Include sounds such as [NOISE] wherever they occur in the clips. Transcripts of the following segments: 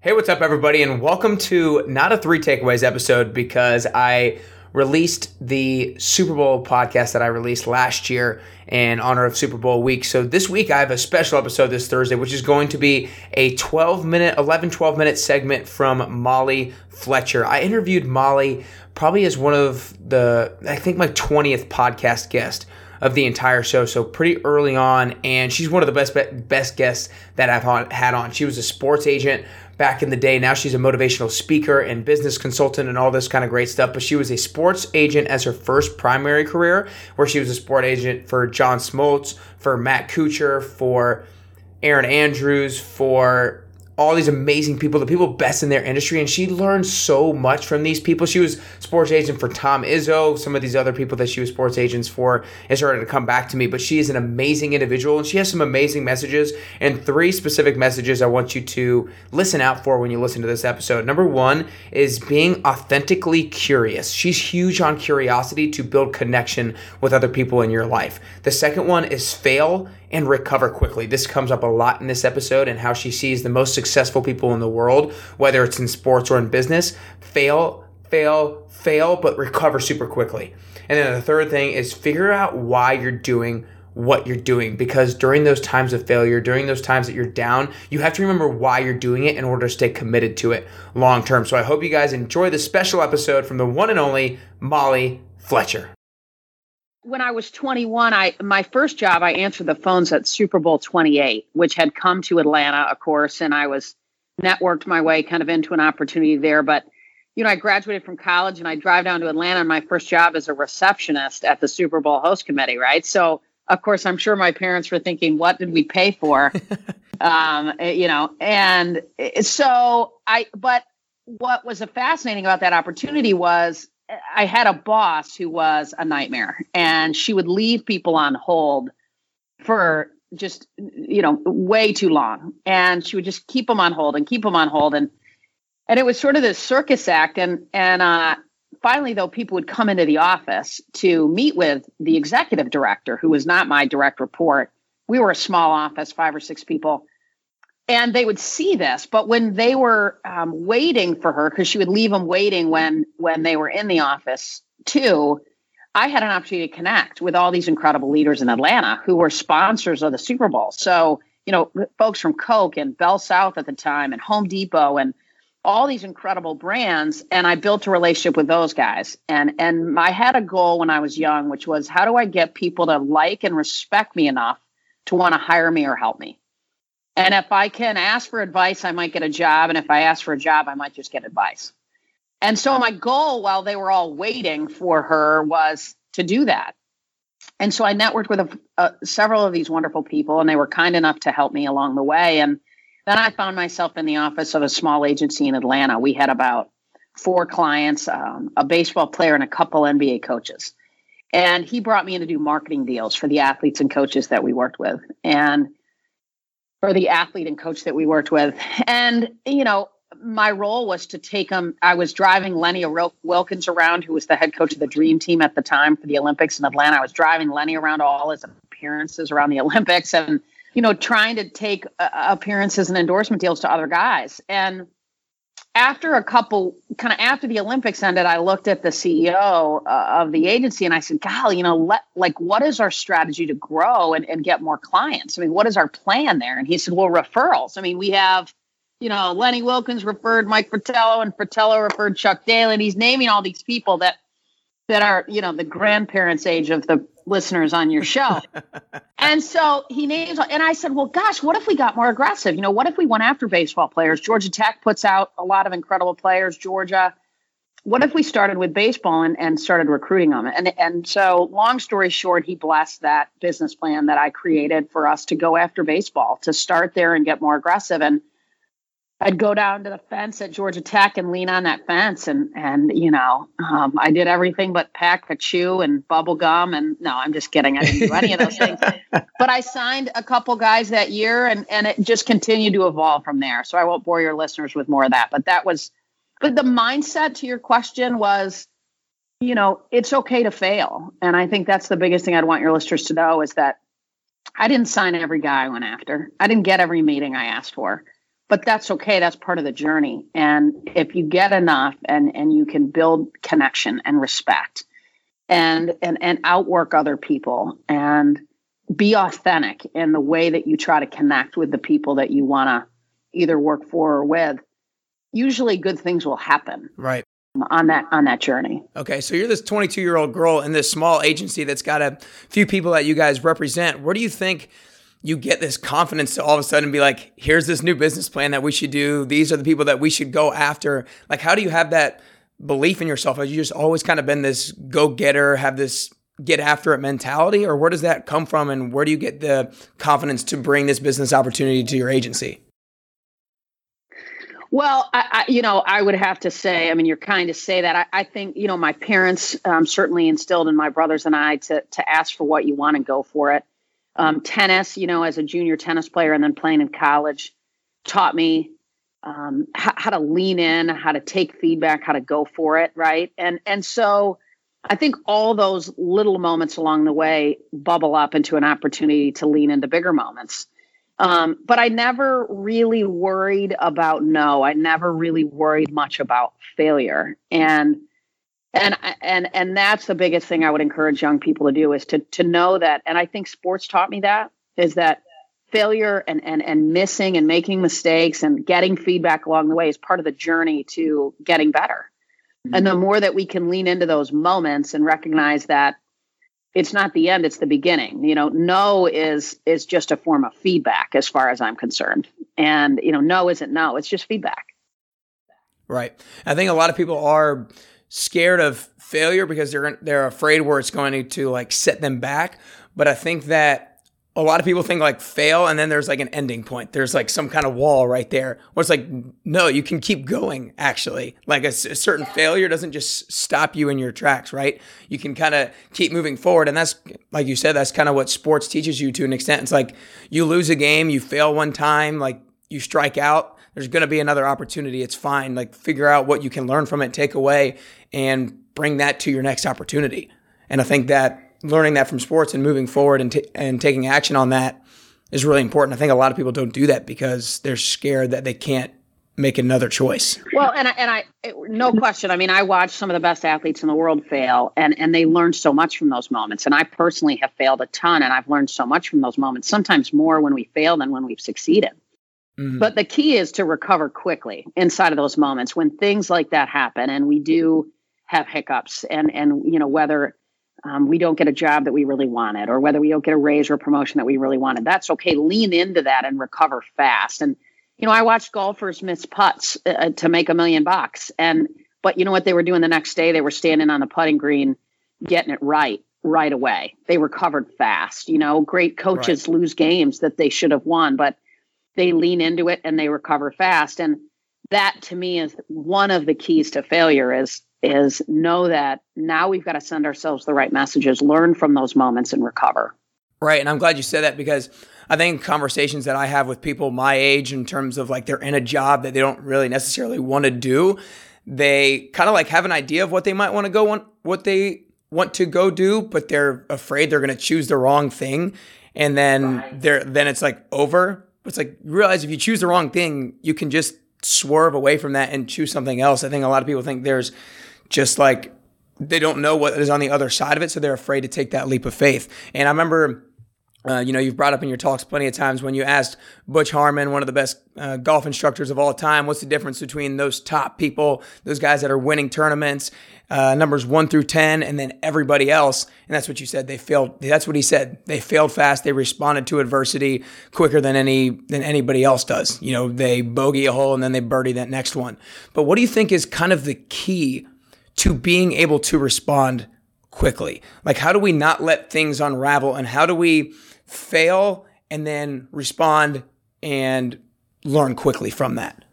Hey, what's up, everybody, and welcome to not a three takeaways episode because I released the Super Bowl podcast that I released last year in honor of Super Bowl week. So this week I have a special episode this Thursday, which is going to be a 12 minute, 11, 12 minute segment from Molly Fletcher. I interviewed Molly probably as one of the, I think my 20th podcast guest of the entire show. So pretty early on, and she's one of the best best guests that I've had on. She was a sports agent back in the day. Now she's a motivational speaker and business consultant and all this kind of great stuff. But she was a sports agent as her first primary career, where she was a sport agent for John Smoltz, for Matt Kuchar, for Erin Andrews, for all these amazing people, the people best in their industry, and she learned so much from these people. She was sports agent for Tom Izzo, some of these other people that she was sports agents for, and started to come back to me. But she is an amazing individual, and she has some amazing messages, and three specific messages I want you to listen out for when you listen to this episode. Number one is being authentically curious. She's huge on curiosity to build connection with other people in your life. The second one is fail and recover quickly. This comes up a lot in this episode and how she sees the most successful people in the world, whether it's in sports or in business, fail, fail, fail, but recover super quickly. And then the third thing is figure out why you're doing what you're doing because during those times of failure, during those times that you're down, you have to remember why you're doing it in order to stay committed to it long term. So I hope you guys enjoy this special episode from the one and only Molly Fletcher when I was 21, I my first job I answered the phones at Super Bowl 28, which had come to Atlanta, of course, and I was networked my way kind of into an opportunity there. But you know, I graduated from college and I drive down to Atlanta, and my first job is a receptionist at the Super Bowl host committee, right? So of course, I'm sure my parents were thinking, "What did we pay for?" [LAUGHS] um, eh, you know, and eh, so I. But what was fascinating about that opportunity was I had a boss who was a nightmare, and she would leave people on hold for just you know way too long, and she would just keep them on hold and keep them on hold, and and it was sort of this circus act, and and uh, finally though people would come into the office to meet with the executive director, who was not my direct report. We were a small office, five or six people and they would see this but when they were um, waiting for her because she would leave them waiting when when they were in the office too i had an opportunity to connect with all these incredible leaders in atlanta who were sponsors of the super bowl. So you know folks from coke and bell south at the time and home depot and all these incredible brands and i built a relationship with those guys. And and i had a goal when i was young which was how do i get people to like and respect me enough to want to hire me or help me and if I can ask for advice, I might get a job. And if I ask for a job, I might just get advice. And so my goal while they were all waiting for her was to do that. And so I networked with a, several of these wonderful people, and they were kind enough to help me along the way. And then I found myself in the office of a small agency in Atlanta. We had about four clients, um, a baseball player, and a couple NBA coaches. And he brought me in to do marketing deals for the athletes and coaches that we worked with. And for the athlete and coach that we worked with. And, you know, my role was to take him. I was driving Lenny Wilkens around, who was the head coach of the Dream Team at the time for the Olympics in Atlanta. I was driving Lenny around all his appearances around the Olympics and, you know, trying to take uh, appearances and endorsement deals to other guys. And after a couple, kind of after the Olympics ended, I looked at the CEO uh, of the agency and I said, "God, you know, let, like, what is our strategy to grow and, and get more clients? I mean, what is our plan there?" And he said, "Well, referrals. I mean, we have, you know, Lenny Wilkens referred Mike Fratello, and Fratello referred Chuck Daly, and he's naming all these people that that are, you know, the grandparents' age of the listeners on your show. [LAUGHS] and so he names, and I said, well, gosh, what if we got more aggressive? You know, what if we went after baseball players? Georgia Tech puts out a lot of incredible players, Georgia. What if we started with baseball and, and started recruiting them? And, and so, long story short, he blessed that business plan that I created for us to go after baseball, to start there and get more aggressive. And I'd go down to the fence at Georgia Tech and lean on that fence, and and you know, um, I did everything but pack a chew and bubble gum. And no, I'm just kidding. I didn't do any of those things. [LAUGHS] But I signed a couple guys that year, and and it just continued to evolve from there. So I won't bore your listeners with more of that. But that was, but the mindset to your question was, you know, it's okay to fail, and I think that's the biggest thing I'd want your listeners to know is that I didn't sign every guy I went after. I didn't get every meeting I asked for but that's okay. That's part of the journey. And if you get enough and and you can build connection and respect and and and outwork other people and be authentic in the way that you try to connect with the people that you want to either work for or with usually good things will happen right on that on that journey okay so you're this 22 year old girl in this small agency that's got a few people that you guys represent where do you think you get this confidence to all of a sudden be like here's this new business plan that we should do. These are the people that we should go after. Like how do you have that belief in yourself? Have you just always kind of been this go-getter have this get after it mentality? Or where does that come from and where do you get the confidence to bring this business opportunity to your agency? Well, I, I, you know, I would have to say, I mean, you're kind to say that. I, I think, you know, my parents um, certainly instilled in my brothers and I to to ask for what you want and go for it. Um, tennis, you know, as a junior tennis player and then playing in college, taught me um, how, how to lean in, how to take feedback, how to go for it, right? And and so I think all those little moments along the way bubble up into an opportunity to lean into bigger moments. Um, but I never really worried about no. I never really worried much about failure, and and and and that's the biggest thing I would encourage young people to do is to to know that. And I think sports taught me that is that failure and and and missing and making mistakes and getting feedback along the way is part of the journey to getting better. Mm-hmm. And the more that we can lean into those moments and recognize that it's not the end it's the beginning you know no is is just a form of feedback as far as i'm concerned and you know no isn't no it's just feedback right i think a lot of people are scared of failure because they're they're afraid where it's going to like set them back but i think that a lot of people think like fail and then there's like an ending point. There's like some kind of wall right there where it's like, no, you can keep going actually. Like a, a certain failure doesn't just stop you in your tracks, right? You can kind of keep moving forward. And that's, like you said, that's kind of what sports teaches you to an extent. It's like you lose a game, you fail one time, like you strike out, there's going to be another opportunity. It's fine. Like figure out what you can learn from it, take away, and bring that to your next opportunity. And I think that learning that from sports and moving forward and, t- and taking action on that is really important. I think a lot of people don't do that because they're scared that they can't make another choice. Well, and I, and I, no question. I mean, I watch some of the best athletes in the world fail, and and they learn so much from those moments. And I personally have failed a ton, and I've learned so much from those moments. Sometimes more when we fail than when we've succeeded. Mm-hmm. But the key is to recover quickly inside of those moments when things like that happen, and we do have hiccups, and and you know whether um, we don't get a job that we really wanted, or whether we don't get a raise or a promotion that we really wanted. That's okay. Lean into that and recover fast. And you know, I watched golfers miss putts uh, uh, to make a million bucks, and but you know what they were doing the next day? They were standing on the putting green, getting it right right away. They recovered fast. You know, great coaches right. lose games that they should have won, but they lean into it and they recover fast. And that to me is one of the keys to failure is is know that now we've got to send ourselves the right messages, learn from those moments, and recover. Right. And I'm glad you said that because I think conversations that I have with people my age in terms of like they're in a job that they don't really necessarily want to do, they kind of like have an idea of what they might want to go want, what they want to go do, but they're afraid they're going to choose the wrong thing. And then right. they're, then it's like over. It's like realize if you choose the wrong thing, you can just swerve away from that and choose something else. I think a lot of people think there's just like they don't know what is on the other side of it, so they're afraid to take that leap of faith. And I remember. Uh, you know, you've brought up in your talks plenty of times when you asked Butch Harmon, one of the best uh, golf instructors of all time, what's the difference between those top people, those guys that are winning tournaments, uh, numbers one through 10, and then everybody else. And that's what you said. They failed. That's what he said. They failed fast. They responded to adversity quicker than any, than anybody else does. You know, they bogey a hole and then they birdie that next one. But what do you think is kind of the key to being able to respond quickly? Like, how do we not let things unravel and how do we fail and then respond and learn quickly from that?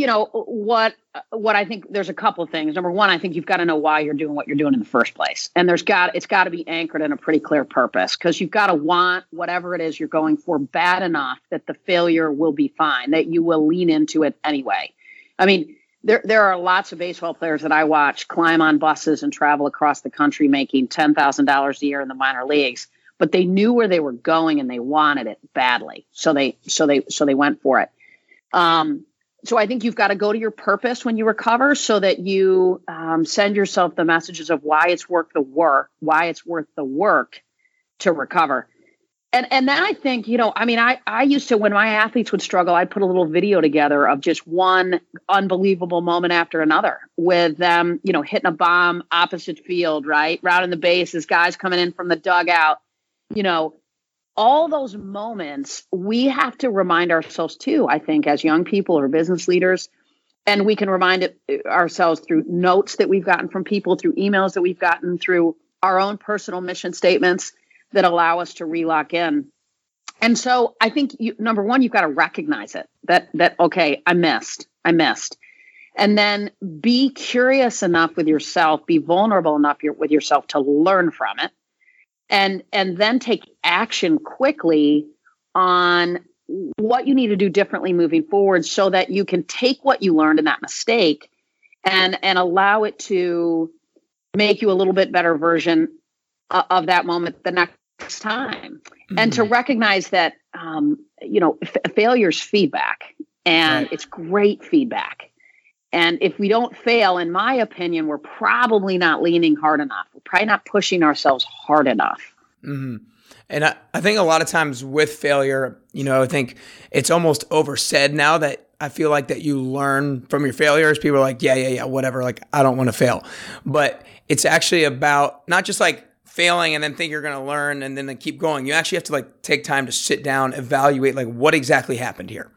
You know what what I think there's a couple things. Number one, I think you've got to know why you're doing what you're doing in the first place, and there's got it's got to be anchored in a pretty clear purpose because you've got to want whatever it is you're going for bad enough that the failure will be fine, that you will lean into it anyway. I mean, there there are lots of baseball players that I watch climb on buses and travel across the country making ten thousand dollars a year in the minor leagues, but they knew where they were going and they wanted it badly. So they so they so they went for it. Um, so I think you've got to go to your purpose when you recover, so that you um, send yourself the messages of why it's worth the work, why it's worth the work to recover. And and then I think you know, I mean, I I used to when my athletes would struggle, I'd put a little video together of just one unbelievable moment after another with them, you know, hitting a bomb opposite field, right, rounding the bases, guys coming in from the dugout, you know, all those moments we have to remind ourselves too i think as young people or business leaders and we can remind it, ourselves through notes that we've gotten from people through emails that we've gotten through our own personal mission statements that allow us to relock in. And so i think you, number one you've got to recognize it that that okay i missed i missed. And then be curious enough with yourself be vulnerable enough with yourself to learn from it and and then take action quickly on what you need to do differently moving forward so that you can take what you learned in that mistake and and allow it to make you a little bit better version of that moment the next time mm-hmm. and to mm-hmm. recognize that um, you know f- failure's feedback and right. it's great feedback and if we don't fail, in my opinion, we're probably not leaning hard enough. We're probably not pushing ourselves hard enough. Mm-hmm. And I, I think a lot of times with failure, you know, I think it's almost oversaid now that I feel like that you learn from your failures. People are like, yeah, yeah, yeah, whatever. Like, I don't want to fail. But it's actually about not just like failing and then think you're going to learn and then keep going. You actually have to like take time to sit down, evaluate like what exactly happened here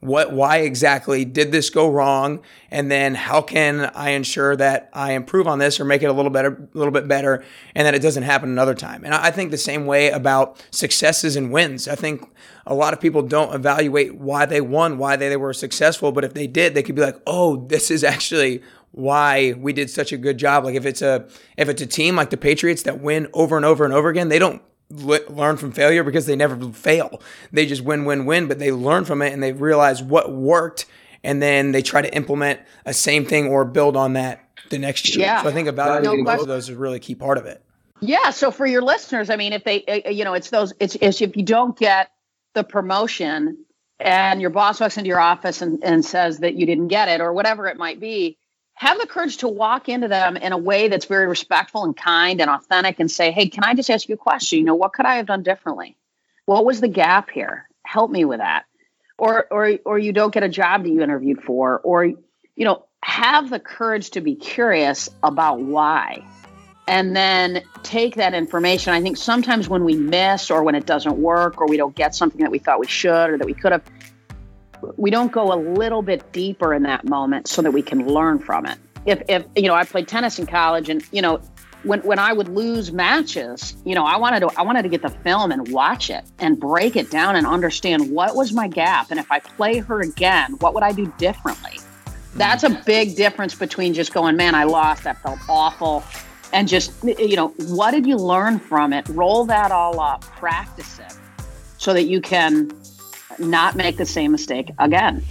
what why exactly did this go wrong? And then how can i ensure that i improve on this or make it a little better a little bit better and that it doesn't happen another time? And i think the same way about successes and wins. I think a lot of people don't evaluate why they won why they, they were successful but if they did they could be like oh this is actually why we did such a good job. Like if it's a if it's a team like the patriots that win over and over and over again they don't learn from failure because they never fail. They just win, win, win, but they learn from it and they realize what worked and then they try to implement a same thing or build on that the next year. Yeah. So I think evaluating no both of those is a really key part of it. Yeah. So for your listeners, I mean, if they, uh, you know, it's those, it's, it's if you don't get the promotion and your boss walks into your office and, and says that you didn't get it or whatever it might be, have the courage to walk into them in a way that's very respectful and kind and authentic and say, Hey, can I just ask you a question? You know, what could I have done differently? What was the gap here? Help me with that. Or or or you don't get a job that you interviewed for, or you know, have the courage to be curious about why. And then take that information. I think sometimes when we miss or when it doesn't work or we don't get something that we thought we should or that we could have, we don't go a little bit deeper in that moment so that we can learn from it. If, if you know, I played tennis in college, and you know, when when I would lose matches, you know, I wanted to I wanted to get the film and watch it and break it down and understand what was my gap, and if I play her again, what would I do differently? That's a big difference between just going, man, I lost, that felt awful, and just you know, what did you learn from it? Roll that all up, practice it, so that you can not make the same mistake again.